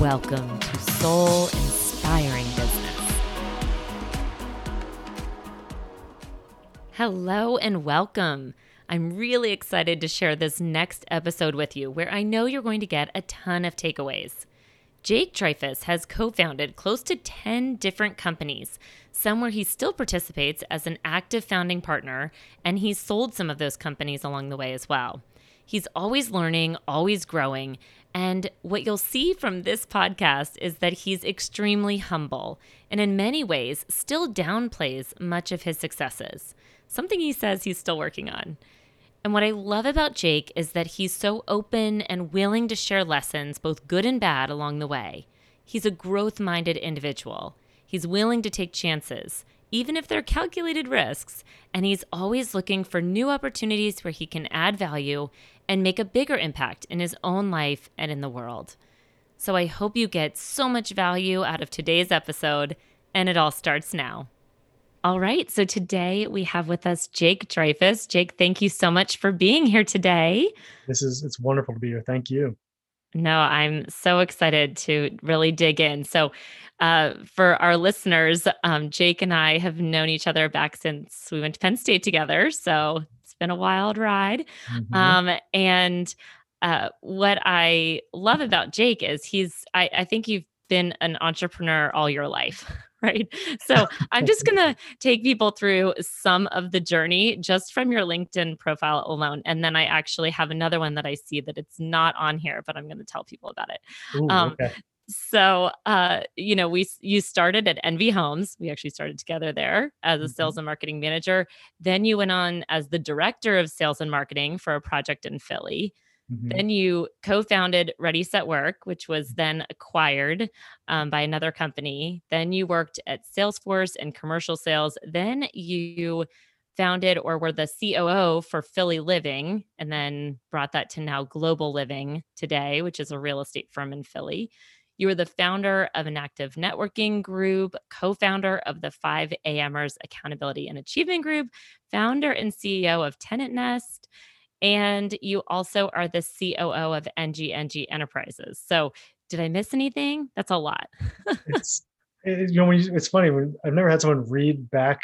Welcome to Soul Inspiring Business. Hello and welcome. I'm really excited to share this next episode with you where I know you're going to get a ton of takeaways. Jake Dreyfus has co founded close to 10 different companies, some where he still participates as an active founding partner, and he's sold some of those companies along the way as well. He's always learning, always growing. And what you'll see from this podcast is that he's extremely humble and, in many ways, still downplays much of his successes, something he says he's still working on. And what I love about Jake is that he's so open and willing to share lessons, both good and bad, along the way. He's a growth minded individual. He's willing to take chances, even if they're calculated risks, and he's always looking for new opportunities where he can add value and make a bigger impact in his own life and in the world. So I hope you get so much value out of today's episode, and it all starts now. All right. So today we have with us Jake Dreyfus. Jake, thank you so much for being here today. This is it's wonderful to be here. Thank you. No, I'm so excited to really dig in. So, uh, for our listeners, um, Jake and I have known each other back since we went to Penn State together. So it's been a wild ride. Mm-hmm. Um, and uh, what I love about Jake is he's, I, I think you've been an entrepreneur all your life. right? So I'm just going to take people through some of the journey just from your LinkedIn profile alone. And then I actually have another one that I see that it's not on here, but I'm going to tell people about it. Ooh, um, okay. So, uh, you know, we you started at NV Homes. We actually started together there as a mm-hmm. sales and marketing manager. Then you went on as the director of sales and marketing for a project in Philly. Mm-hmm. Then you co founded Ready Set Work, which was then acquired um, by another company. Then you worked at Salesforce and commercial sales. Then you founded or were the COO for Philly Living and then brought that to now Global Living today, which is a real estate firm in Philly. You were the founder of an active networking group, co founder of the 5 AMers Accountability and Achievement Group, founder and CEO of Tenant Nest, and you also are the COO of NGNG Enterprises. So, did I miss anything? That's a lot. it's it, you know you, it's funny when I've never had someone read back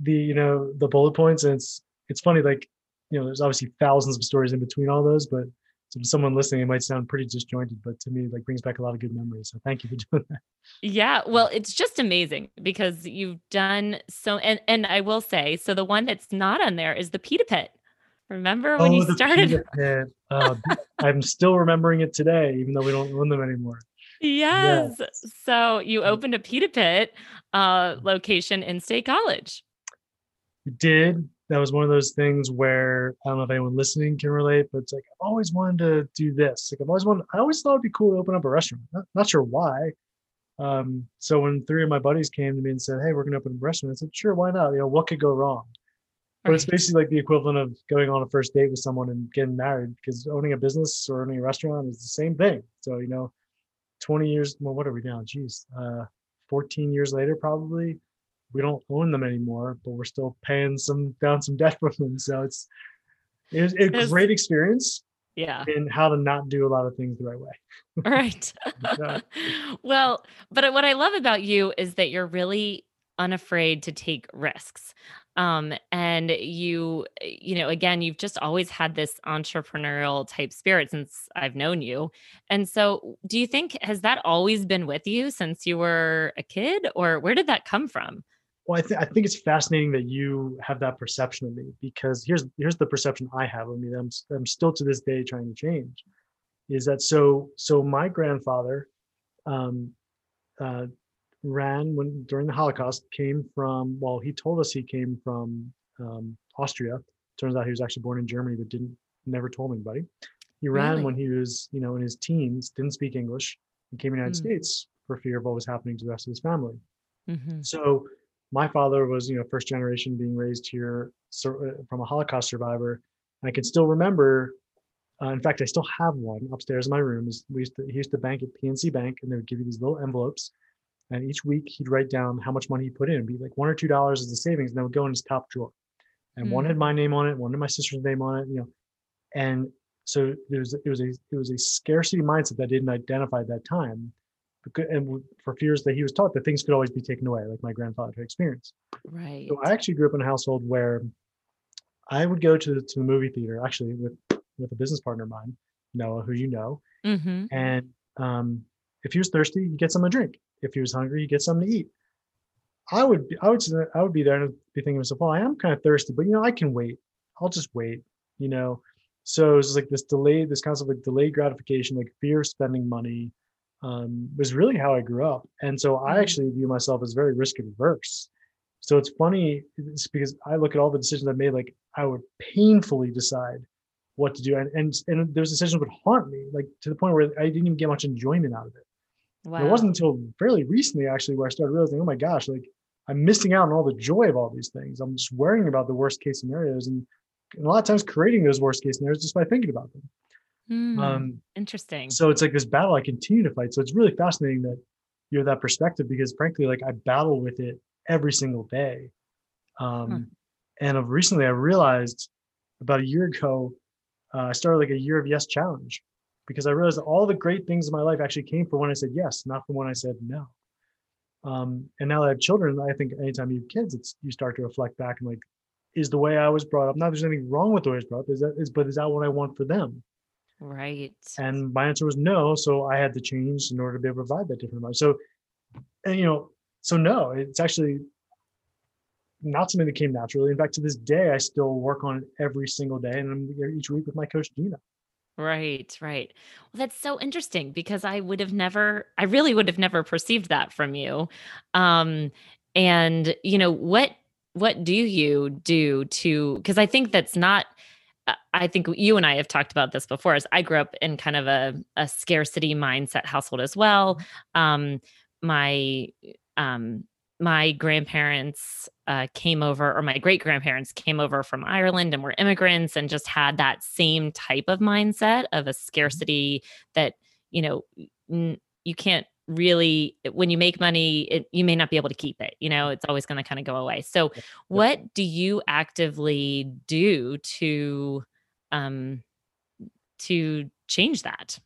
the you know the bullet points, and it's it's funny like you know there's obviously thousands of stories in between all those, but to someone listening, it might sound pretty disjointed, but to me, like brings back a lot of good memories. So thank you for doing that. Yeah, well, it's just amazing because you've done so, and and I will say, so the one that's not on there is the pita pit. Remember when oh, you started? Uh, I'm still remembering it today, even though we don't own them anymore. Yes. yes. So you opened a pita pit uh, location in State College. We did. That was one of those things where I don't know if anyone listening can relate, but it's like I've always wanted to do this. Like I've always wanted. I always thought it'd be cool to open up a restaurant. Not, not sure why. Um, so when three of my buddies came to me and said, "Hey, we're going to open a restaurant," I said, "Sure, why not? You know, what could go wrong?" But it's basically like the equivalent of going on a first date with someone and getting married because owning a business or owning a restaurant is the same thing. So, you know, 20 years, well, what are we now? Geez, uh, 14 years later, probably we don't own them anymore, but we're still paying some down some debt from them. So it's, it's a great experience. Yeah. In how to not do a lot of things the right way. right. well, but what I love about you is that you're really unafraid to take risks um, and you you know again you've just always had this entrepreneurial type spirit since i've known you. And so do you think has that always been with you since you were a kid or where did that come from? Well i, th- I think it's fascinating that you have that perception of me because here's here's the perception i have of me that I'm, I'm still to this day trying to change is that so so my grandfather um, uh, ran when during the Holocaust came from well he told us he came from um, Austria. Turns out he was actually born in Germany but didn't never told anybody. He ran really? when he was you know in his teens, didn't speak English, and came to the United Mm. States for fear of what was happening to the rest of his family. Mhm. So my father was, you know, first generation being raised here sur- uh, from a Holocaust survivor. I can still remember. Uh, in fact, I still have one upstairs in my room. Is we used to, he used to bank at PNC Bank, and they would give you these little envelopes, and each week he'd write down how much money he put in. It'd be like one or two dollars as a savings, and that would go in his top drawer. And one Mm. had my name on it, one had my sister's name on it, you know. And so there was it was a it was a scarcity mindset that I didn't identify at that time, and for fears that he was taught that things could always be taken away, like my grandfather had experienced. Right. So I actually grew up in a household where I would go to the, to the movie theater, actually with with a business partner of mine, Noah, who you know, hmm and um, if he was thirsty, you get something a drink. If he was hungry, you get something to eat. I would be, I would I would be there and be thinking to myself, well, I am kind of thirsty, but you know, I can wait. I'll just wait, you know. So it's like this delayed, this concept of like delayed gratification, like fear of spending money, um, was really how I grew up. And so I Mhm. actually view myself as very risk averse. So it's funny, it's because I look at all the decisions I made, like I would painfully decide what to do, and and and those decisions would haunt me, like to the point where I didn't even get much enjoyment out of it. Wow. It wasn't until fairly recently, actually, where I started realizing, oh my gosh, like I'm missing out on all the joy of all these things. I'm just worrying about the worst case scenarios, and, and a lot of times creating those worst case scenarios just by thinking about them. Hmm. Um, Interesting. so it's like this battle I continue to fight. So it's really fascinating that you have that perspective because, frankly, like I battle with it every single day. Um, And of recently, I realized about a year ago, uh, I started like a year of yes challenge because I realized that all the great things in my life actually came from when I said yes, not from when I said no. Um, and now that I have children, I think anytime you have kids, it's you start to reflect back and like, is the way I was brought up? Not there's anything wrong with the way I was brought up, is that is but is that what I want for them? right. And my answer was no. So I had to change in order to be able to provide that different life. So, and you know, so no, it's actually not something that came naturally. In fact, to this day, I still work on it every single day, and I'm here each week with my coach Gina. Right, right. Well, that's so interesting because I would have never, I really would have never perceived that from you. Um, and you know, what what do you do to because I think that's not uh, I think you and I have talked about this before as I grew up in kind of a, a scarcity mindset household as well. Um, my um my grandparents uh, came over, or my great grandparents came over from Ireland and were immigrants and just had that same type of mindset of a scarcity that, you know, n- you can't really, when you make money, it, you may not be able to keep it. You know, it's always going to kind of go away. So, what do you actively do to, um, to change that?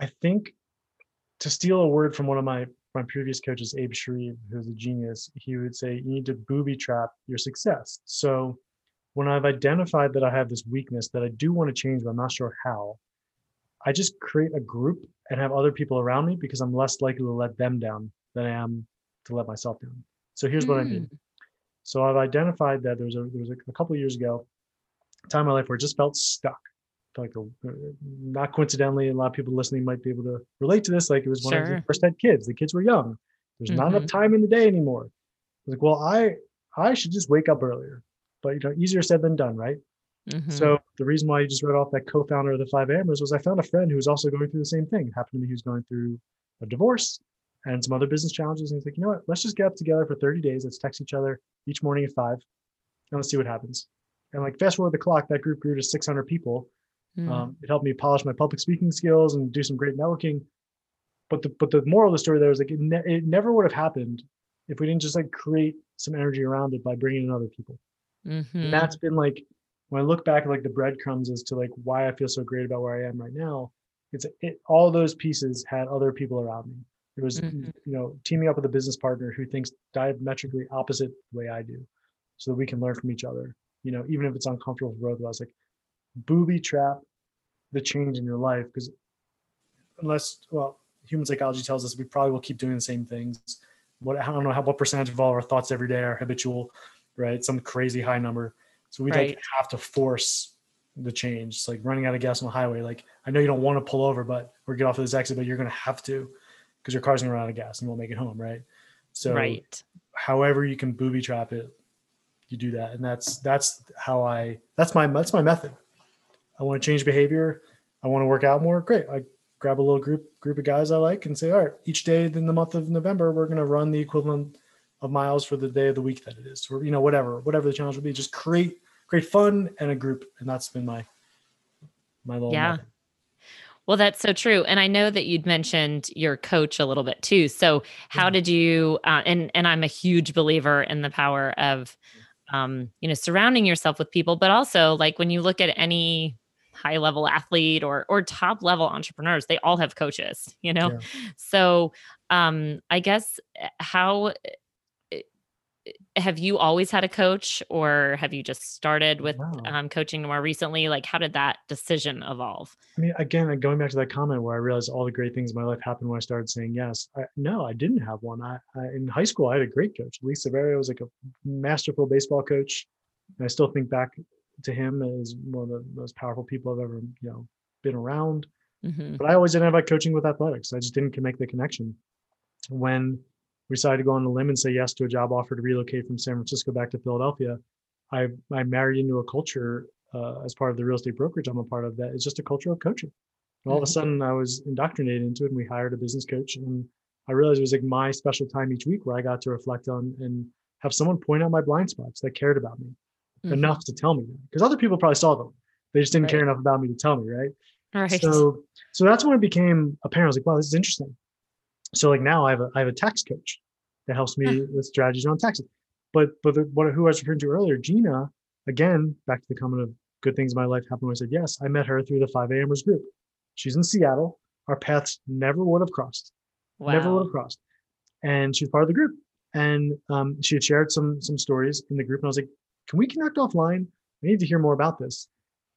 I think to steal a word from one of my my previous coaches, Abe Shreve, who's a genius, he would say you need to booby trap your success. So when I've identified that I have this weakness that I do want to change, but I'm not sure how, I just create a group and have other people around me because I'm less likely to let them down than I am to let myself down. So here's what I mean. Mm. So I've identified that there was a there was a, a couple of years ago, a time in my life where I just felt stuck. Like a, not coincidentally, a lot of people listening might be able to relate to this. Like it was when I Sure. was first had kids. The kids were young. There's not enough time in the day anymore. I was like, well, I I should just wake up earlier. But you know, easier said than done, right? Mhm. So the reason why you just read off that co-founder of the Five Amers was I found a friend who was also going through the same thing. It happened to me he was going through a divorce and some other business challenges. And he's like, you know what? Let's just get up together for 30 days. Let's text each other each morning at five, and let's see what happens. And like fast forward the clock, that group grew to 600 people. Mm. Um, it helped me polish my public speaking skills and do some great networking. But the but the moral of the story there is like it, ne- it never would have happened if we didn't just like create some energy around it by bringing in other people. Mhm. And that's been like when I look back at like the breadcrumbs as to like why I feel so great about where I am right now. It's it, all those pieces had other people around me. It was Mhm. you know teaming up with a business partner who thinks diametrically opposite the way I do, so that we can learn from each other. You know, even if it's uncomfortable for both of us, like booby trap the change in your life because unless well human psychology tells us we probably will keep doing the same things. What i don't know how what percentage of all our thoughts every day are habitual right? Some crazy high number. So we Right. like have to force the change. It's like running out of gas on the highway. Like i know you don't want to pull over but or get off of this exit but you're going to have to because your car's going to run out of gas and won't make it home right? So right. however you can booby trap it you do that. And that's that's how i that's my that's my method i want to change behavior i want to work out more great i grab a little group group of guys I like and say, all right, each day in the month of November, we're going to run the equivalent of miles for the day of the week that it is, or you know, whatever, whatever the challenge will be. Just create create fun and a group, and that's been my my little yeah. Method. Well, that's so true. And I know that you'd mentioned your coach a little bit too. So, how yeah. did you? Uh, and and I'm a huge believer in the power of, um, you know, surrounding yourself with people, but also like when you look at any high level athlete or or top level entrepreneurs, they all have coaches. You know, yeah. so um, I guess eh, how have you always had a coach or have you just started with wow. um, coaching more recently like how did that decision evolve i mean again going back to that comment where i realized all the great things in my life happened when i started saying yes I, no i didn't have one I, I, in high school i had a great coach lisa Severio was like a masterful baseball coach and i still think back to him as one of the most powerful people i've ever you know been around mm-hmm. but i always didn't have identified coaching with athletics i just didn't make the connection when we decided to go on a limb and say yes to a job offer to relocate from San Francisco back to Philadelphia, I I married into a culture uh, as part of the real estate brokerage I'm a part of that is just a culture of coaching. And all mm-hmm. of a mm-hmm. sudden, I was indoctrinated into it, and we hired a business coach, and I realized it was like my special time each week where I got to reflect on and have someone point out my blind spots that cared about me mm-hmm. enough to tell me because other people probably saw them, they just didn't right. care enough about me to tell me, right? Right. So so that's when it became apparent. I was like, wow, this is interesting so like now I have a I have a tax coach that helps me with strategies on taxes. But but the, what who I was referring to earlier, Gina, again back to the comment of good things in my life happened when I said yes. I met her through the 5 a.m.ers group. She's in Seattle. Our paths never would have crossed. Wow. Never would have crossed. And she's part of the group. And um, she had shared some some stories in the group, and I was like, "Can we connect offline? I need to hear more about this."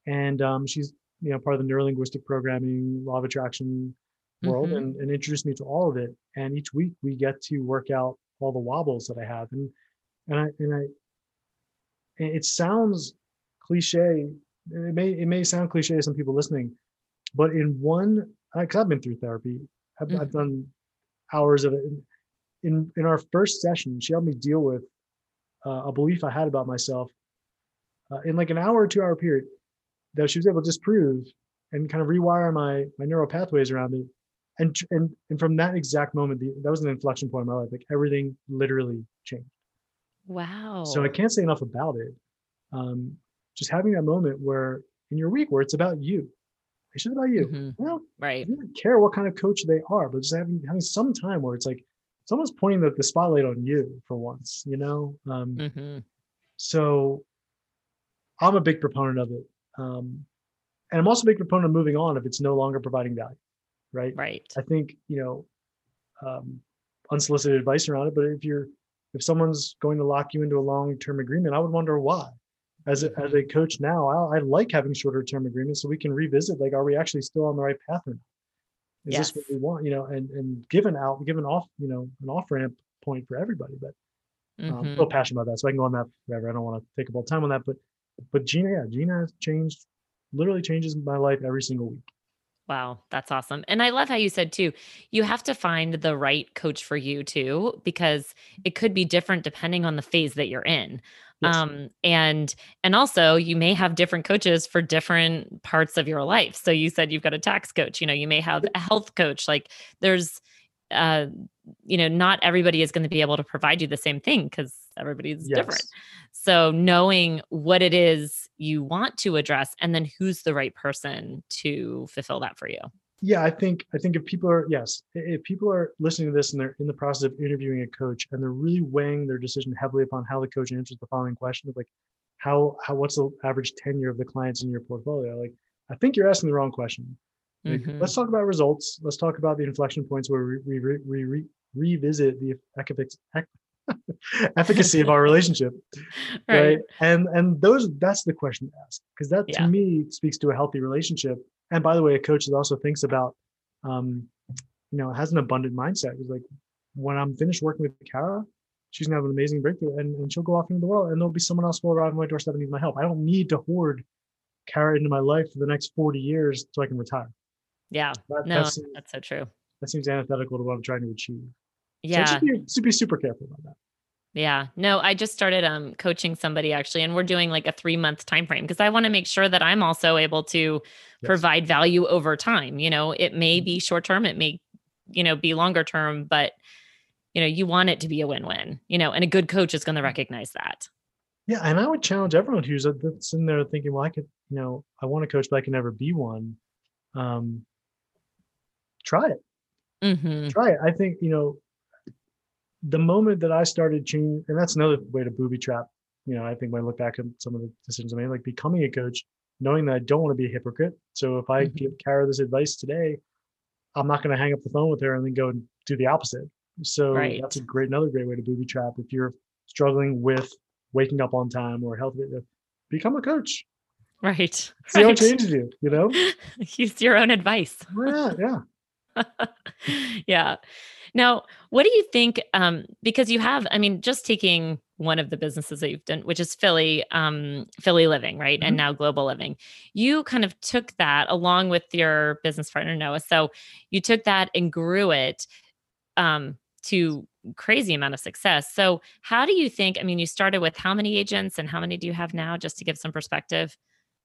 And um, she's you know part of the neurolinguistic programming, law of attraction, world mm-hmm. and, and introduced me to all of it. And each week we get to work out all the wobbles that I have. And and I and I it sounds cliche. It may it may sound cliche to some people listening, but in one because I've been through therapy, I've, mm-hmm. I've done hours of it. In in our first session, she helped me deal with uh, a belief I had about myself uh, in like an hour or two hour period that she was able to disprove and kind of rewire my my neural pathways around it and and and from that exact moment the, that was an inflection point in my life like everything literally changed. Wow. So i can't say enough about it. Um just having that moment where in your week where it's about you it's just about you. Mm-hmm. well right. you don't care what kind of coach they are but just having having some time where it's like someone's pointing the, the spotlight on you for once you know um mm-hmm. so i'm a big proponent of it um and i'm also a big proponent of moving on if it's no longer providing value right? Right. I think you know, um, unsolicited advice around it. But if you're if someone's going to lock you into a long term agreement, I would wonder why. As a, as a mm-hmm. coach now, I, I like having shorter term agreements so we can revisit. Like, are we actually still on the right path or not? Is yes. this what we want? You know, and and given out, given off, you know, an off ramp point for everybody. But um, mm-hmm. I'm a little passionate about that, so I can go on that forever. I don't want to take up all time on that, but but Gina, yeah, Gina has changed, literally changes my life every single week. Wow, that's awesome. And I love how you said too, you have to find the right coach for you too, because it could be different depending on the phase that you're in. Yes. Um, and and also you may have different coaches for different parts of your life. So you said you've got a tax coach, you know, you may have a health coach. Like there's uh, you know, not everybody is going to be able to provide you the same thing because everybody's yes. different. So knowing what it is you want to address and then who's the right person to fulfill that for you. Yeah, I think I think if people are yes, if people are listening to this and they're in the process of interviewing a coach and they're really weighing their decision heavily upon how the coach answers the following question of like how how what's the average tenure of the clients in your portfolio? Like I think you're asking the wrong question. Like, mm-hmm. Let's talk about results. Let's talk about the inflection points where we, we, we, we revisit the efficacy of our relationship right. right. and and those that's the question to ask because that yeah. to me speaks to a healthy relationship and by the way a coach that also thinks about um you know has an abundant mindset is like when i'm finished working with kara she's gonna have an amazing breakthrough and, and she'll go off into the world and there'll be someone else who will arrive on my doorstep and need my help i don't need to hoard kara into my life for the next 40 years so i can retire yeah that, no that's, that's so true that seems antithetical to what i'm trying to achieve yeah. So just be, be super careful about that. Yeah. No, I just started um coaching somebody actually and we're doing like a 3 month time frame because I want to make sure that I'm also able to Yes. provide value over time. You know, it may Mhm. be short term, it may you know be longer term, but you know, you want it to be a win-win. You know, and a good coach is going to recognize that. Yeah, and I would challenge everyone who's that's in there thinking, well, I could, you know, I want a coach, but I can never be one. Um, try it. Mhm. Try it. I think, you know, the moment that I started changing, and that's another way to booby trap. You know, I think when I look back at some of the decisions I made, like becoming a coach, knowing that I don't want to be a hypocrite. So if I Mhm. give Kara this advice today, I'm not going to hang up the phone with her and then go and do the opposite. So that's a great, another great way to booby trap. If you're struggling with waking up on time or health, uh, become a coach. Right. See how it Right. changes you. You know? Use your own advice. Yeah, yeah. yeah. Now, what do you think? Um, because you have, I mean, just taking one of the businesses that you've done, which is Philly, um, Philly Living, right? And Mhm. now Global Living. You kind of took that along with your business partner, Noah. So you took that and grew it um, to crazy amount of success. So how do you think? I mean, you started with how many agents and how many do you have now, just to give some perspective?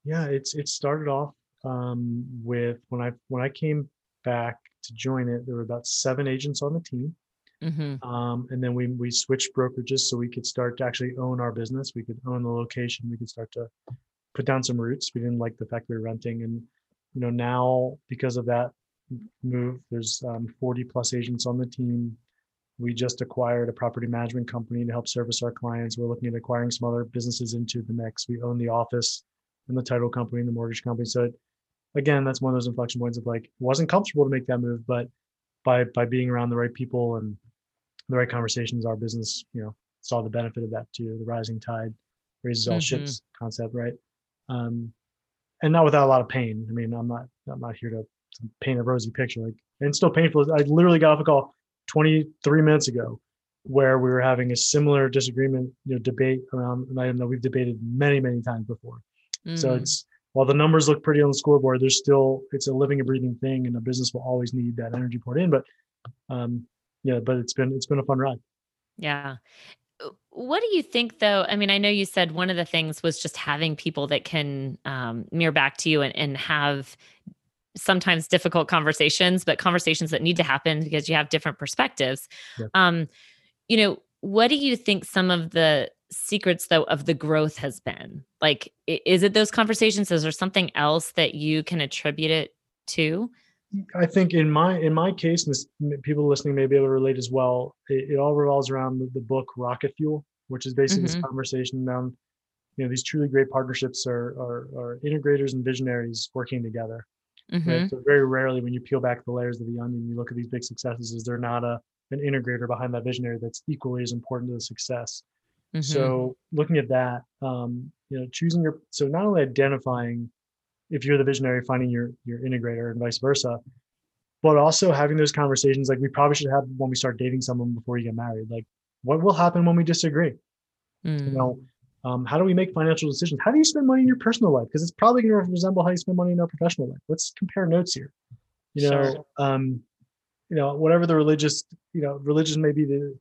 Yeah, it's it started off um, with when I when I came back to join it, there were about seven agents on the team. hmm Um, and then we we switched brokerages so we could start to actually own our business. We could own the location. We could start to put down some roots. We didn't like the fact we were renting, and you know now because of that move, there's um, 40 plus agents on the team. We just acquired a property management company to help service our clients. We're looking at acquiring some other businesses into the mix. We own the office and the title company and the mortgage company. So it, again, that's one of those inflection points of like wasn't comfortable to make that move, but by by being around the right people and the right conversations, our business, you know, saw the benefit of that too. The rising tide raises all Mhm. ships concept, right? Um, and not without a lot of pain. I mean, I'm not I'm not here to, to paint a rosy picture. Like, and it's still painful. I literally got off a call 23 minutes ago where we were having a similar disagreement, you know, debate around an item that we've debated many, many times before. So Mm, it's while the numbers look pretty on the scoreboard, there's still it's a living and breathing thing, and a business will always need that energy poured in. But um, yeah, but it's been it's been a fun ride. yeah. What do you think, though? I mean, I know you said one of the things was just having people that can um, mirror back to you and, and have sometimes difficult conversations, but conversations that need to happen because you have different perspectives. Yeah. Um, you know, what do you think some of the secrets, though, of the growth has been? Like, is it those conversations? Is there something else that you can attribute it to? I think in my in my case, and this, people listening may be able to relate as well. It, it all revolves around the, the book Rocket Fuel, which is basically this Mhm. conversation around you know these truly great partnerships are, are are integrators and visionaries working together. Mhm. Right? So very rarely, when you peel back the layers of the onion, you look at these big successes. Is there not a an integrator behind that visionary that's equally as important to the success? Mhm. So looking at that, um, you know, choosing your so not only identifying if you're the visionary, finding your your integrator and vice versa, but also having those conversations like we probably should have when we start dating someone before you get married. Like, what will happen when we disagree? You Mm. know, um, how do we make financial decisions? How do you spend money in your personal life? Because it's probably going to resemble how you spend money in our professional life. Let's compare notes here. You know, Sure. um, you know, whatever the religious, you know, religion may be the,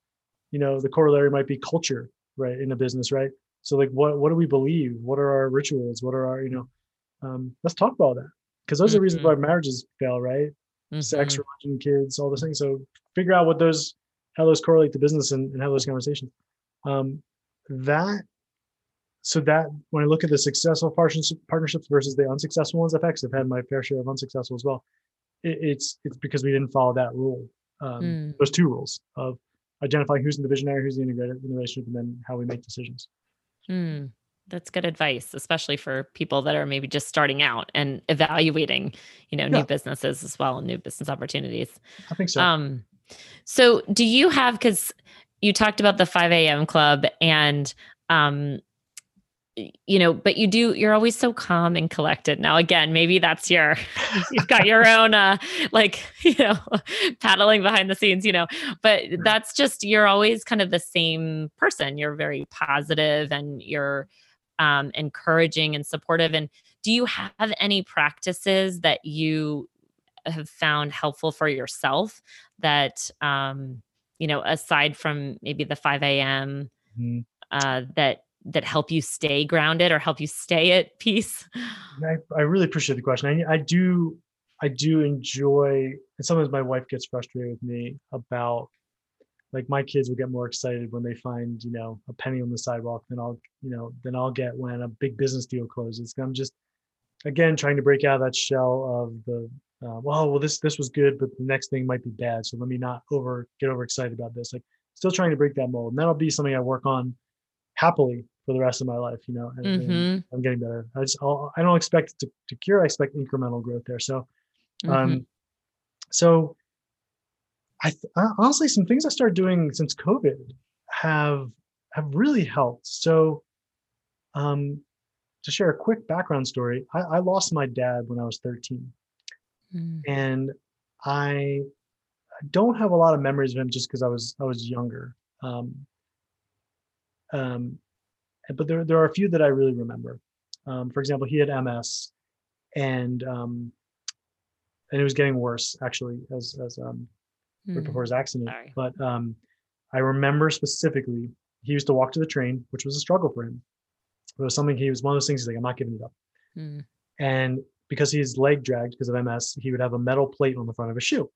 you know, the corollary might be culture, right, in a business, right? So like, what what do we believe? What are our rituals? What are our, you know, um, let's talk about that because those are the reasons why marriages fail, right? Sex, Mhm. religion, kids, all those things. So figure out what those, how those correlate to business and, and have those conversations. Um, that so that when I look at the successful partnerships versus the unsuccessful ones, I've had my fair share of unsuccessful as well. It, it's it's because we didn't follow that rule. Um, Mm. Those two rules of identifying who's in the visionary, who's the integrator in the relationship, and then how we make decisions. Mm, that's good advice, especially for people that are maybe just starting out and evaluating, you know, new businesses as well and new business opportunities. I think so. Um, so do you have because you talked about the 5 a.m. club and um you know, but you do you're always so calm and collected. Now again, maybe that's your you've got your own uh like, you know, paddling behind the scenes, you know, but that's just you're always kind of the same person. You're very positive and you're um encouraging and supportive and do you have any practices that you have found helpful for yourself that um you know aside from maybe the 5 a.m Mhm. uh, that that help you stay grounded or help you stay at peace? I, I really appreciate the question. I, I do I do enjoy and sometimes my wife gets frustrated with me about like my kids will get more excited when they find, you know, a penny on the sidewalk than I'll, you know, than I'll get when a big business deal closes. I'm just again trying to break out of that shell of the uh, well, well, this this was good, but the next thing might be bad. So let me not over get overexcited about this. Like still trying to break that mold. And that'll be something I work on happily for the rest of my life, you know, and, and Mhm. I'm getting better. I just, I'll, I don't expect it to, to cure. I expect incremental growth there. So, um, so I th- uh, honestly, some things I started doing since COVID have, have really helped. So, um, to share a quick background story, I, I lost my dad when I was 13 Mm. and I don't have a lot of memories of him just because I was I was younger. Um, um, but there there are a few that I really remember. Um, for example, he had MS, and um, and it was getting worse actually as as um, right before Mm. his accident. Sorry. But um, I remember specifically he used to walk to the train, which was a struggle for him. It was something he was one of those things. He's like, I'm not giving it up. Mm. And because his leg dragged because of MS, he would have a metal plate on the front of his shoe.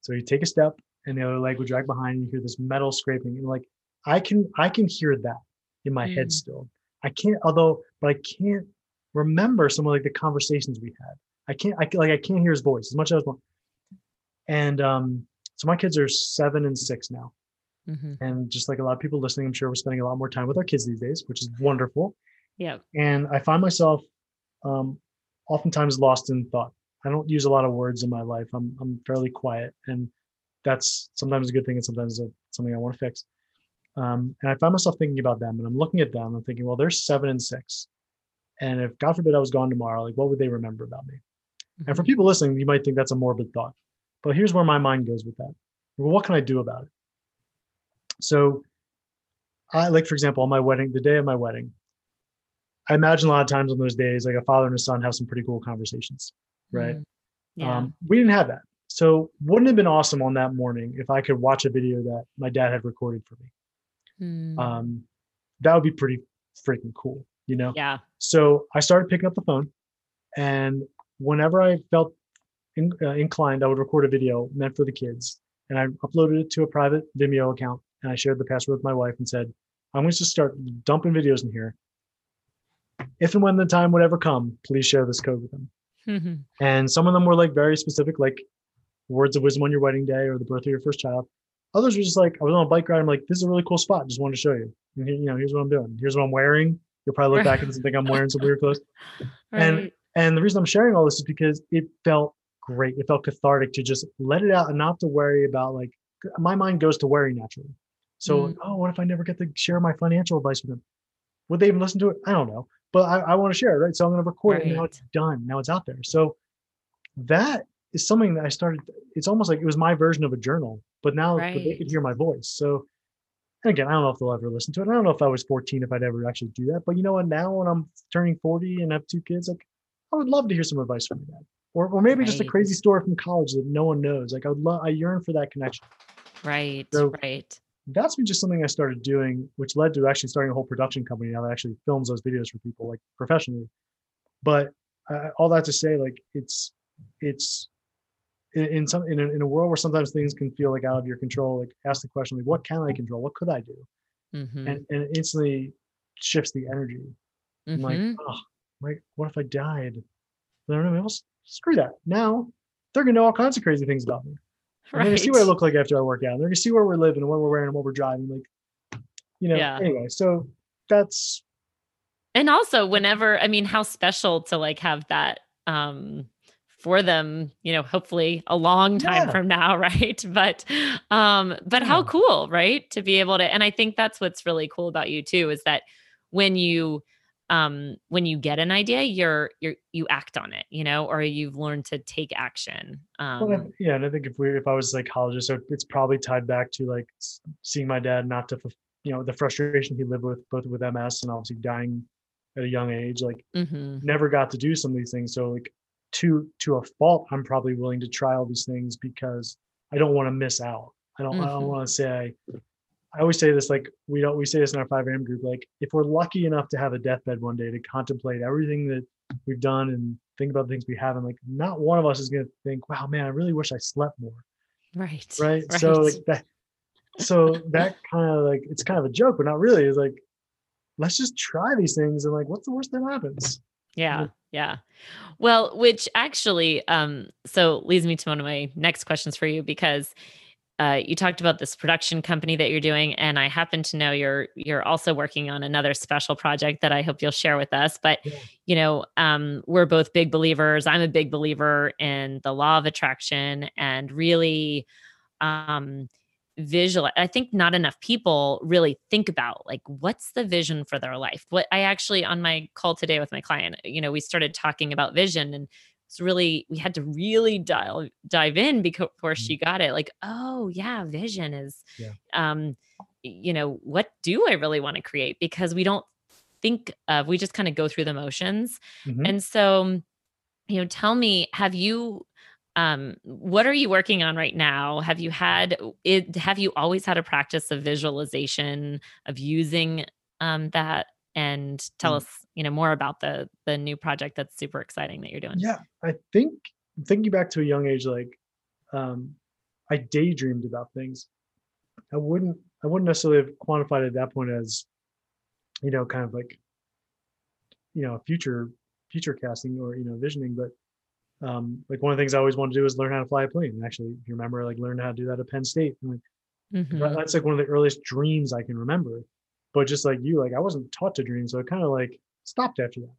So he'd take a step and the other leg would drag behind and you hear this metal scraping. And like I can I can hear that in my head Mm. still. I can't although but I can't remember some of like the conversations we had. I can't I like I can't hear his voice as much as I was want- and um so my kids are seven and six now. Mm-hmm. And just like a lot of people listening, I'm sure we're spending a lot more time with our kids these days, which is wonderful Yeah. and I find myself um, oftentimes lost in thought. I don't use a lot of words in my life. I'm I'm fairly quiet, and that's sometimes a good thing, and sometimes a, something I want to fix. Um, and I find myself thinking about them, and I'm looking at them. And I'm thinking, well, they're seven and six, and if God forbid I was gone tomorrow, like what would they remember about me? And for Mhm. people listening, you might think that's a morbid thought, but here's where my mind goes with that. Well, what can I do about it? So, I like, for example, on my wedding, the day of my wedding, I imagine a lot of times on those days, like a father and a son have some pretty cool conversations, right? Mm. Yeah. Um, we didn't have that. So, wouldn't it have been awesome on that morning if I could watch a video that my dad had recorded for me? Mm. Um, that would be pretty freaking cool, you know? yeah. So I started picking up the phone, and whenever I felt in, uh, inclined, I would record a video meant for the kids, and I uploaded it to a private Vimeo account, and I shared the password with my wife and said, "I'm going to just start dumping videos in here. If and when the time would ever come, please share this code with them." And some of them were like very specific, like words of wisdom on your wedding day or the birth of your first child. Others were just like, I was on a bike ride. I'm like, this is a really cool spot. Just wanted to show you. And here, you know, here's what I'm doing. Here's what I'm wearing. You'll probably look back and think I'm wearing some weird clothes. And- Right. And the reason I'm sharing all this is because it felt great. It felt cathartic to just let it out and not to worry about like my mind goes to worry naturally. So, Mm. oh, what if I never get to share my financial advice with them? Would they even listen to it? I don't know. But I, I want to share it, right? So I'm going to record it. And now it's done. Now it's out there. So that is something that I started. It's almost like it was my version of a journal, but now but they could hear my voice. So and again, I don't know if they'll ever listen to it. I don't know if I was 14 if I'd ever actually do that. But you know what? Now when I'm turning 40 and have two kids, like I would love to hear some advice from my dad. Or, or maybe just a crazy story from college that no one knows. Like I would love, I yearn for that connection. Right. So- right. That's been just something I started doing, which led to actually starting a whole production company now that actually films those videos for people like professionally. But uh, all that to say, like it's, it's in, in some, in a, in a world where sometimes things can feel like out of your control, like ask the question, like, what can I control? What could I do? Mhm. And, and it instantly shifts the energy. I'm like, oh, like, what if I died? I don't know. Well, screw that. Now they're gonna know all kinds of crazy things about me. And They're gonna see what I look like after I work out. They're gonna see where we're living what we're wearing and what we're driving. Like, you know. Yeah. Anyway, so that's and also whenever i mean how special to like have that um for them you know hopefully a long time Yeah. from now right but um but how cool right to be able to and i think that's what's really cool about you too is that when you um when you get an idea you're you're you act on it you know or you've learned to take action well, um yeah. And I think if we if I was a psychologist, so it's probably tied back to like seeing my dad not to, you know, the frustration he lived with both with MS and obviously dying at a young age. Like mhm, never got to do some of these things. So like to to a fault, I'm probably willing to try all these things because I don't want to miss out. I don't I don't Mhm. want to say I always say this, like we don't we say this in our 5 a.m. group, like if we're lucky enough to have a deathbed one day to contemplate everything that we've done and think about the things we haven't, like not one of us is gonna think, wow, man, I really wish I slept more. Right. Right. right. So like that so that kind of like it's kind of a joke, but not really. It's like, let's just try these things and like what's the worst that happens? Yeah. Yeah. Well, which actually um so leads me to one of my next questions for you because uh, you talked about this production company that you're doing, and I happen to know you're you're also working on another special project that I hope you'll share with us. But yeah. you know, um, we're both big believers. I'm a big believer in the law of attraction and really um, visual. I think not enough people really think about like what's the vision for their life. What I actually on my call today with my client, you know, we started talking about vision and it's really we had to really dial dive in before mm-hmm. she got it like oh yeah vision is yeah. um you know what do i really want to create because we don't think of we just kind of go through the motions mm-hmm. and so you know tell me have you um what are you working on right now? Have you had it have you always had a practice of visualization of using um that? And tell mm. us you know more about the the new project that's super exciting that you're doing. Yeah i think thinking back to a young age like um i daydreamed about things. I wouldn't i wouldn't necessarily have quantified at that point as you know kind of like you know future future casting or you know visioning but um like one of the things i always wanted to do is learn how to fly a plane and actually if you remember like learn how to do that at penn state and like mm-hmm. that's like one of the earliest dreams i can remember but just like you, like I wasn't taught to dream, so it kind of like stopped after that.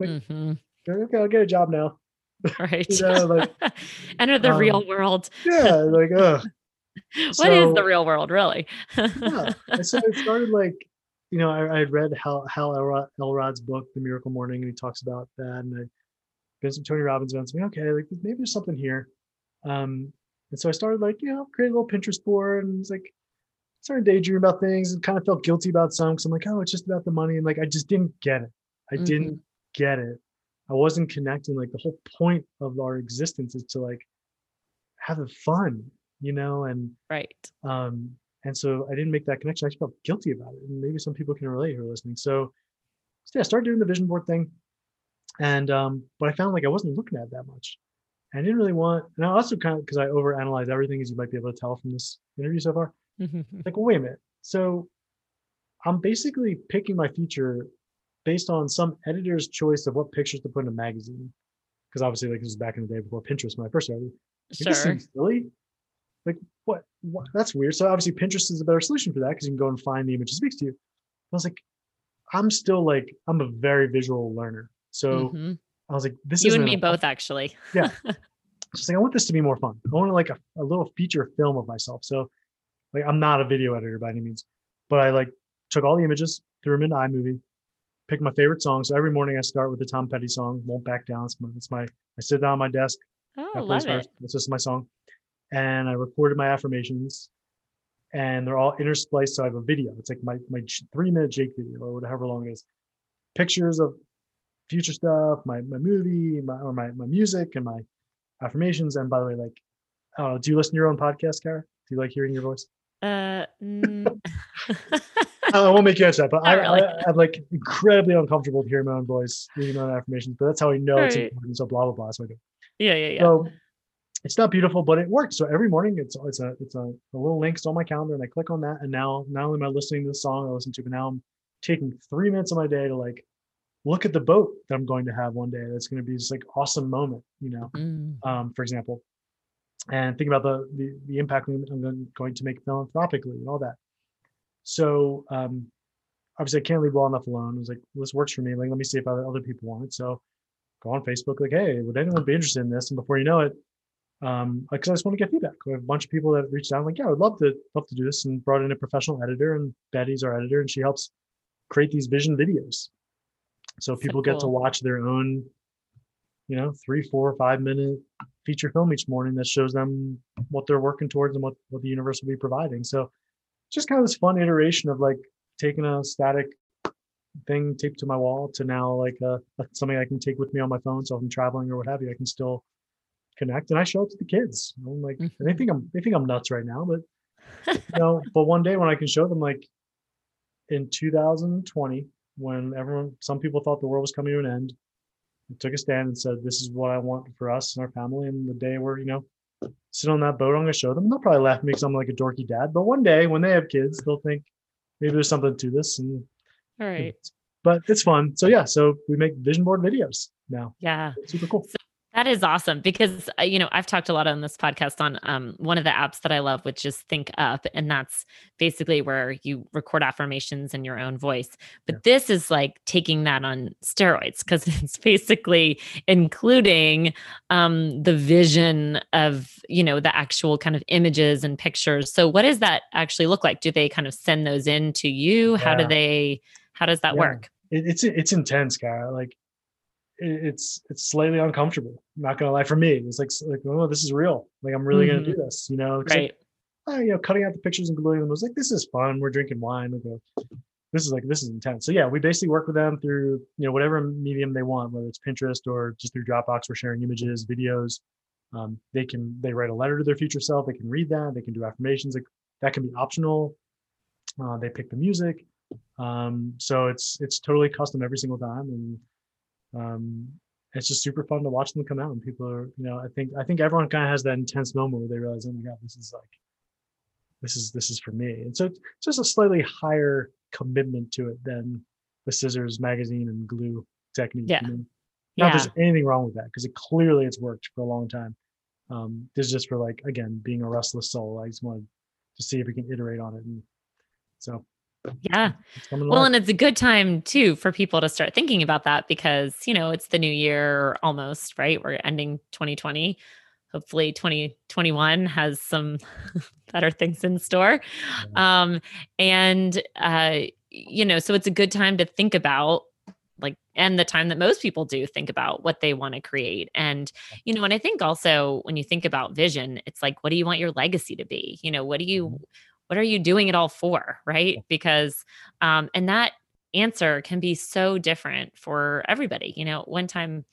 Like, mm-hmm. okay, I'll get a job now. Right. you know, like enter the um, real world. yeah, like uh what so, is the real world, really? yeah. so it started like, you know, I, I had read Hal, Hal Elrod, Elrod's book, The Miracle Morning, and he talks about that. And I been some Tony Robbins events. Me, okay, like maybe there's something here. Um, and so I started like, you know, create a little Pinterest board and it's like, started daydreaming about things and kind of felt guilty about some because I'm like, oh, it's just about the money. And like, I just didn't get it. I mm-hmm. didn't get it. I wasn't connecting. Like, the whole point of our existence is to like have the fun, you know? And right. Um, and so I didn't make that connection. I just felt guilty about it. And maybe some people can relate who are listening. So, so yeah, I started doing the vision board thing. And um, but I found like I wasn't looking at that much. I didn't really want, and I also kind of because I overanalyze everything, as you might be able to tell from this interview so far. like, well, wait a minute. So I'm basically picking my feature based on some editor's choice of what pictures to put in a magazine. Because obviously, like this was back in the day before Pinterest when I first started. Sure. This seems silly. Like what, what? That's weird. So obviously, Pinterest is a better solution for that because you can go and find the image that speaks to you. I was like, I'm still like, I'm a very visual learner. So mm-hmm. I was like, this is you and me both actually. yeah. Just like I want this to be more fun. I want like a, a little feature film of myself. So like I'm not a video editor by any means, but I like took all the images, threw them into iMovie, picked my favorite song. So every morning I start with the Tom Petty song, "Won't Back Down." It's my, it's my I sit down on my desk. Oh, love it. This is my song, and I recorded my affirmations, and they're all interspliced. So I have a video. It's like my my three minute Jake video or whatever long it is. Pictures of future stuff, my my movie, my or my my music, and my affirmations. And by the way, like, uh, do you listen to your own podcast, Kara? Do you like hearing your voice? Uh, mm. I won't make you answer that, but I, really. I, am like incredibly uncomfortable hearing my own voice, reading my own affirmations. But that's how I know right. it's important. So blah blah blah. So I do. Yeah, yeah, yeah. So it's not beautiful, but it works. So every morning, it's it's a it's a, a little link on my calendar, and I click on that. And now, not only am I listening to the song I listen to, but now I'm taking three minutes of my day to like look at the boat that I'm going to have one day. That's going to be this like awesome moment, you know. Mm. Um, for example, and think about the, the, the impact I'm going to make philanthropically and all that. So um, obviously I can't leave well enough alone. I was like, well, this works for me. Like, let me see if other, other people want it. So go on Facebook, like, hey, would anyone be interested in this? And before you know it, um, because I just want to get feedback. We have a bunch of people that reached out, like, yeah, I would love to love to do this, and brought in a professional editor, and Betty's our editor, and she helps create these vision videos. So people so cool. get to watch their own, you know, three, four, five minute feature film each morning that shows them what they're working towards and what, what the universe will be providing. So just kind of this fun iteration of like taking a static thing taped to my wall to now like uh, something I can take with me on my phone. So if I'm traveling or what have you, I can still connect and I show it to the kids. I'm like, mm-hmm. they think I'm, they think I'm nuts right now, but you know, but one day when I can show them, like in 2020, when everyone, some people thought the world was coming to an end, I took a stand and said, "This is what I want for us and our family." And the day where you know, sit on that boat, I'm going to show them. They'll probably laugh at me because I'm like a dorky dad. But one day when they have kids, they'll think maybe there's something to this. And All right. but it's fun. So yeah, so we make vision board videos now. Yeah. Super cool. That is awesome because uh, you know I've talked a lot on this podcast on um, one of the apps that I love, which is ThinkUp, and that's basically where you record affirmations in your own voice. But Yeah. this is like taking that on steroids because it's basically including um, the vision of you know the actual kind of images and pictures. So what does that actually look like? Do they kind of send those in to you? How do they? How does that Yeah. work? It, it's it's intense, Kara. Like it's it's slightly uncomfortable. Not gonna lie, for me, it's like like oh, this is real. Like I'm really gonna do this. You know, 'Cause, like, Right. uh, you know, cutting out the pictures and gluing them was like, this is fun. We're drinking wine. Like, uh, this is like, this is intense. So yeah, we basically work with them through, you know, whatever medium they want, whether it's Pinterest or just through Dropbox, we're sharing images, videos. Um, they can, they write a letter to their future self. They can read that. They can do affirmations. Like that can be optional. Uh, they pick the music. Um, so it's, it's totally custom every single time. And, um, it's just super fun to watch them come out and people are, you know, I think, I think everyone kind of has that intense moment where they realize, oh my God, this is like, this is this is for me and so it's just a slightly higher commitment to it than the scissors magazine and glue technique Yeah. you know? not Yeah. there's anything wrong with that because it clearly it's worked for a long time um this is just for like again being a restless soul i just wanted to see if we can iterate on it and so Yeah. Well, and it's a good time too for people to start thinking about that because, you know, it's the new year almost, right? We're ending 2020. Hopefully 2021 has some better things in store. Um and uh you know, so it's a good time to think about like and the time that most people do think about what they want to create and you know and i think also when you think about vision it's like what do you want your legacy to be you know what do you what are you doing it all for right? Because um and that answer can be so different for everybody you know? One time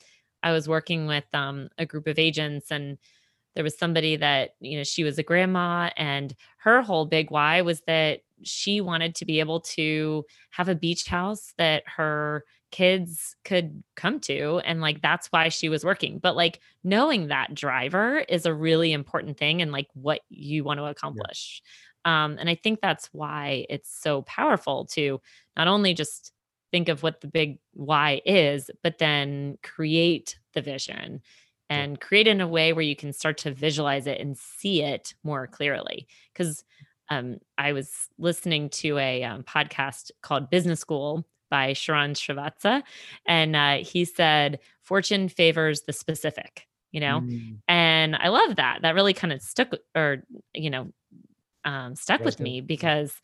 i was working with um a group of agents and there was somebody that you know she was a grandma and her whole big why was that she wanted to be able to have a beach house that her kids could come to and like that's why she was working. But like knowing that driver is a really important thing and like what you want to accomplish um and i think that's why it's so powerful to not only just think of what the big why is but then create the vision and create in a way where you can start to visualize it and see it more clearly because um, I was listening to a um, podcast called Business School by Sharran Srivatsaa, and uh, he said, "Fortune favors the specific." You know, Mm, and I love that. That really kind of stuck, or you know, um, stuck with me because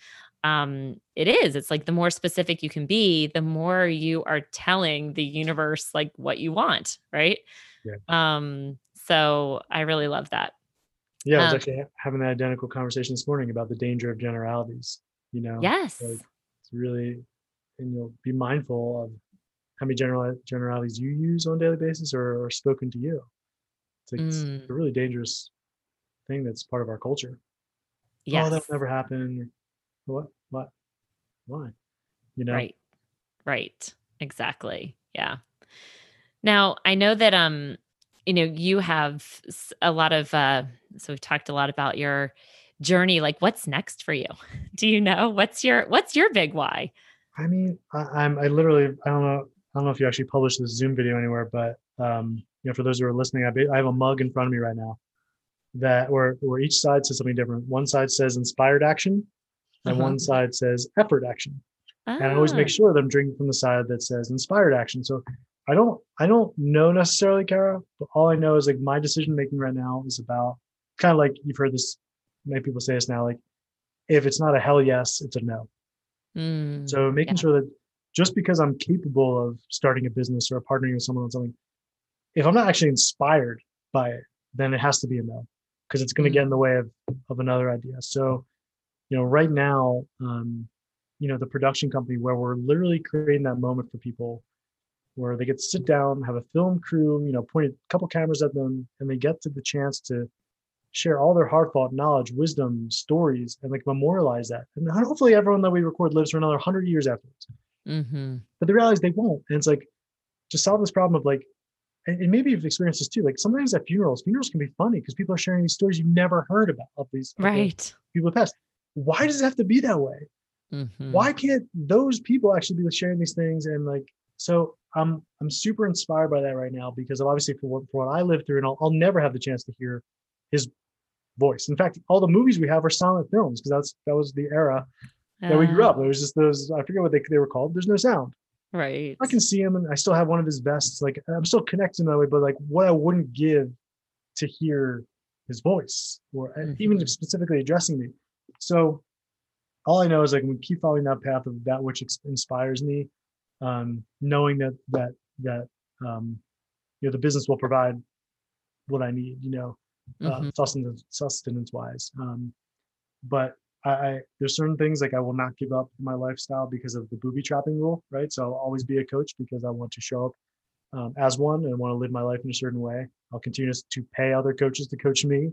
um, it is. It's like the more specific you can be, the more you are telling the universe like what you want, right? Yeah. Um, so I really love that. yeah i was Um, actually having that identical conversation this morning about the danger of generalities you know Yes. like it's really and you'll be mindful of how many general generalities you use on a daily basis or are spoken to you it's, like, it's Mm. a really dangerous thing that's part of our culture Yes. oh that'll never happen what what why you know Right. Right. Exactly. Yeah. Now, I know that um you know, you have a lot of uh so we've talked a lot about your journey like what's next for you? Do you know what's your what's your big why? i mean I, i'm i literally i don't know i don't know if you actually published this zoom video anywhere but um you know for those who are listening i, ba- I have a mug in front of me right now that where where each side says something different one side says inspired action and Uh-huh. one side says effort action and I always make Ah, sure that I'm drinking from the side that says inspired action. So I don't I don't know necessarily, Kara, but all I know is like my decision making right now is about kind of like you've heard this many people say this now, like if it's not a hell yes, it's a no. mm, So making yeah. sure that just because I'm capable of starting a business or partnering with someone on something, if I'm not actually inspired by it, then it has to be a no because it's going to get in the way of, of another idea. So, you know, right now, um, you know, the production company where we're literally creating that moment for people where they get to sit down, have a film crew, you know, point a couple cameras at them, and they get to the chance to share all their heartfelt knowledge, wisdom, stories, and like memorialize that. And hopefully everyone that we record lives for another hundred years afterwards. Mm-hmm. But the reality is they won't. And it's like to solve this problem of like, and, and maybe you've experienced this too. Like sometimes at funerals, funerals can be funny because people are sharing these stories you've never heard about of these Right. people past. Why does it have to be that way? Mhm. why can't those people actually be sharing these things and like so i'm i'm super inspired by that right now because obviously for what, for what i lived through and I'll, I'll never have the chance to hear his voice in fact all the movies we have are silent films because that's that was the era that we grew Uh, up it was just those i forget what they, they were called there's no sound Right. i can see him and i still have one of his vests like i'm still connected in that way but like what i wouldn't give to hear his voice or uh, even Mhm. specifically addressing me so all I know is like we keep following that path of that which inspires me, um, knowing that that that um, you know the business will provide what I need, you know, uh, Mhm. sustenance sustenance wise. Um, but I, I there's certain things like I will not give up my lifestyle because of the booby trapping rule, right? So I'll always be a coach because I want to show up um, as one and want to live my life in a certain way. I'll continue to pay other coaches to coach me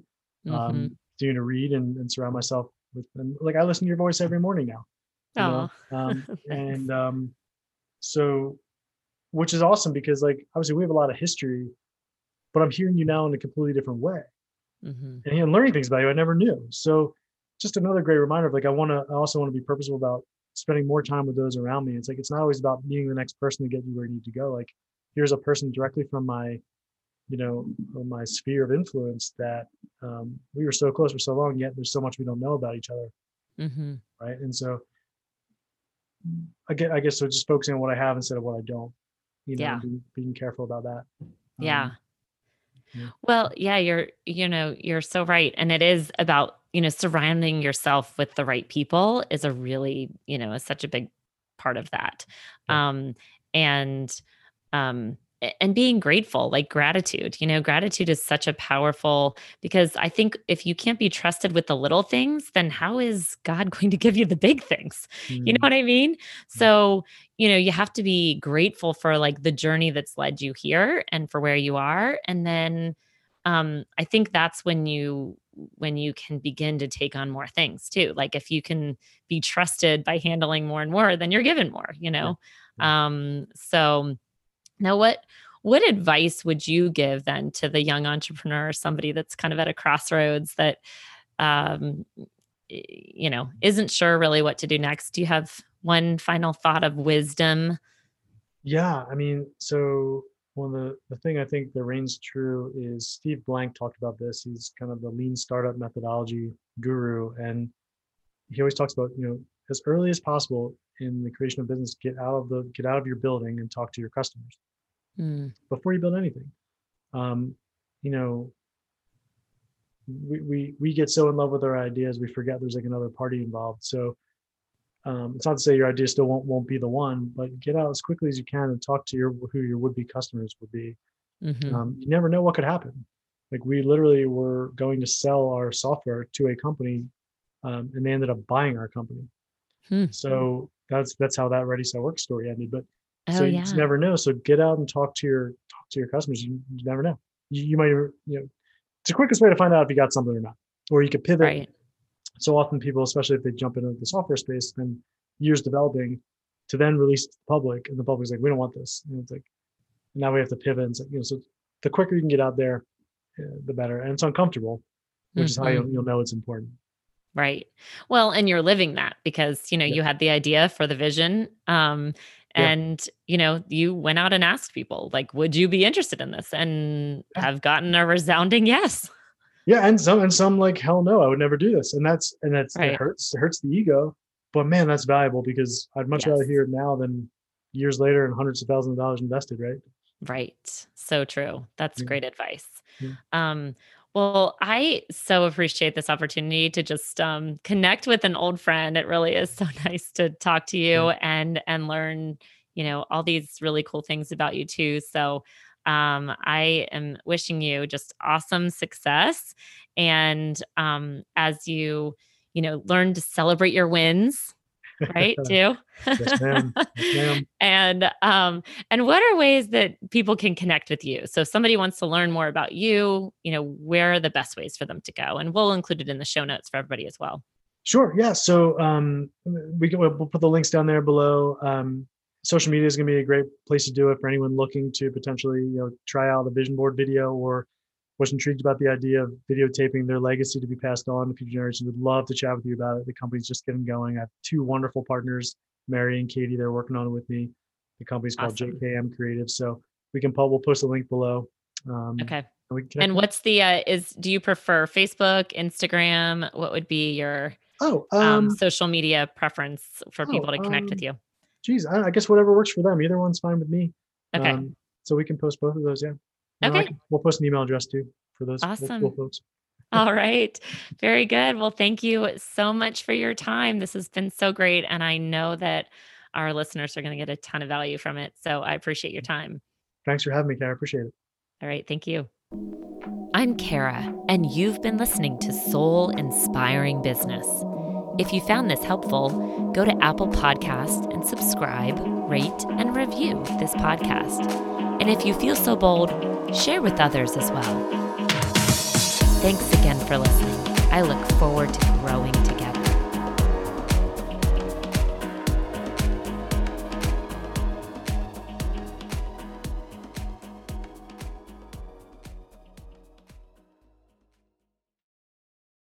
um, Mhm. continue to read and, and surround myself with and like I listen to your voice every morning now. you know? Um, and um, so which is awesome because like obviously we have a lot of history, but I'm hearing you now in a completely different way Mhm. and, and learning things about you I never knew. So just another great reminder of like I want to I also want to be purposeful about spending more time with those around me. It's like it's not always about being the next person to get you where you need to go. Like here's a person directly from my you know my sphere of influence that um, we were so close for so long yet there's so much we don't know about each other Mhm. right and so i get i guess so just focusing on what i have instead of what i don't you know Yeah. being, being careful about that Yeah. Um, yeah. Well, yeah, you're you know, you're so right and it is about, you know, surrounding yourself with the right people is a really, you know, is such a big part of that. Yeah. Um and um and being grateful, like gratitude, you know, gratitude is such a powerful because I think if you can't be trusted with the little things, then how is God going to give you the big things? You know mm, what I mean? So, you know, you have to be grateful for like the journey that's led you here and for where you are. And then um I think that's when you when you can begin to take on more things too. Like if you can be trusted by handling more and more, then you're given more, you know. Yeah. Um so now what what advice would you give then to the young entrepreneur, or somebody that's kind of at a crossroads that um you know, isn't sure really what to do next? Do you have one final thought of wisdom? yeah i mean so one of the the thing i think that reigns true is steve blank talked about this he's kind of the lean startup methodology guru and he always talks about you know as early as possible in the creation of business get out of the get out of your building and talk to your customers Mm, before you build anything. Um, you know, we, we we get so in love with our ideas we forget there's like another party involved. So um, it's not to say your idea still won't won't be the one, but get out as quickly as you can and talk to your who your would be customers would be. mhm, Um, you never know what could happen. Like we literally were going to sell our software to a company, um, and they ended up buying our company. Hmm. So that's that's how that Ready Set Work story ended. But so Oh you yeah. just never know. So get out and talk to your talk to your customers. You, you never know. You, you might you know it's the quickest way to find out if you got something or not. Or you could pivot. Right. So often people, especially if they jump into the software space, spend years developing to then release to the public, and the public's like, we don't want this. And it's like now we have to pivot. And so, you know, so the quicker you can get out there, uh, the better. And it's uncomfortable, which is how you'll, you'll know it's important. Right. Well, and you're living that because, you know, Yeah. you had the idea for the vision. Um, Yeah. and, you know, you went out and asked people, like, would you be interested in this? And have gotten a resounding yes. Yeah, and some and some like hell no, I would never do this, and that's and that's Right. it hurts it hurts the ego, but man, that's valuable because I'd much rather hear it now than years later and hundreds of thousands of dollars invested, right? Right. So true. That's Yeah. great advice. Yeah. Um, well, I so appreciate this opportunity to just um, connect with an old friend. It really is so nice to talk to you and and learn, you know, all these really cool things about you too. So um, I am wishing you just awesome success, and um, as you, you know, learn to celebrate your wins right? Too. yes, ma'am. Yes, ma'am. and um, and what are ways that people can connect with you? So if somebody wants to learn more about you, you know, where are the best ways for them to go? And we'll include it in the show notes for everybody as well. Sure. Yeah. So um, we can we'll put the links down there below. Um, social media is going to be a great place to do it for anyone looking to potentially you know try out a vision board video or was intrigued about the idea of videotaping their legacy to be passed on to future generations. Would love to chat with you about it. The company's just getting going. I have two wonderful partners, Mary and Katie. They're working on it with me. The company's called Awesome. JKM Creative. So we can we'll post a link below. Um, Okay. and And what's the uh, is do you prefer Facebook, Instagram? What would be your Oh, um, um, social media preference for oh, people to connect with um, you? Geez, I, I guess whatever works for them. Either one's fine with me. Okay. Um, so we can post both of those. Yeah. Okay. can- we'll post an email address too for those those cool Awesome. folks. All right. Very good. Well, thank you so much for your time. This has been so great. And I know that our listeners are going to get a ton of value from it. So I appreciate your time. Thanks for having me, Kara. I appreciate it. All right. Thank you. I'm Kara, and you've been listening to Soul Inspiring Business. If you found this helpful, go to Apple Podcast and subscribe, rate, and review this podcast. And if you feel so bold, share with others as well. Thanks again for listening. I look forward to growing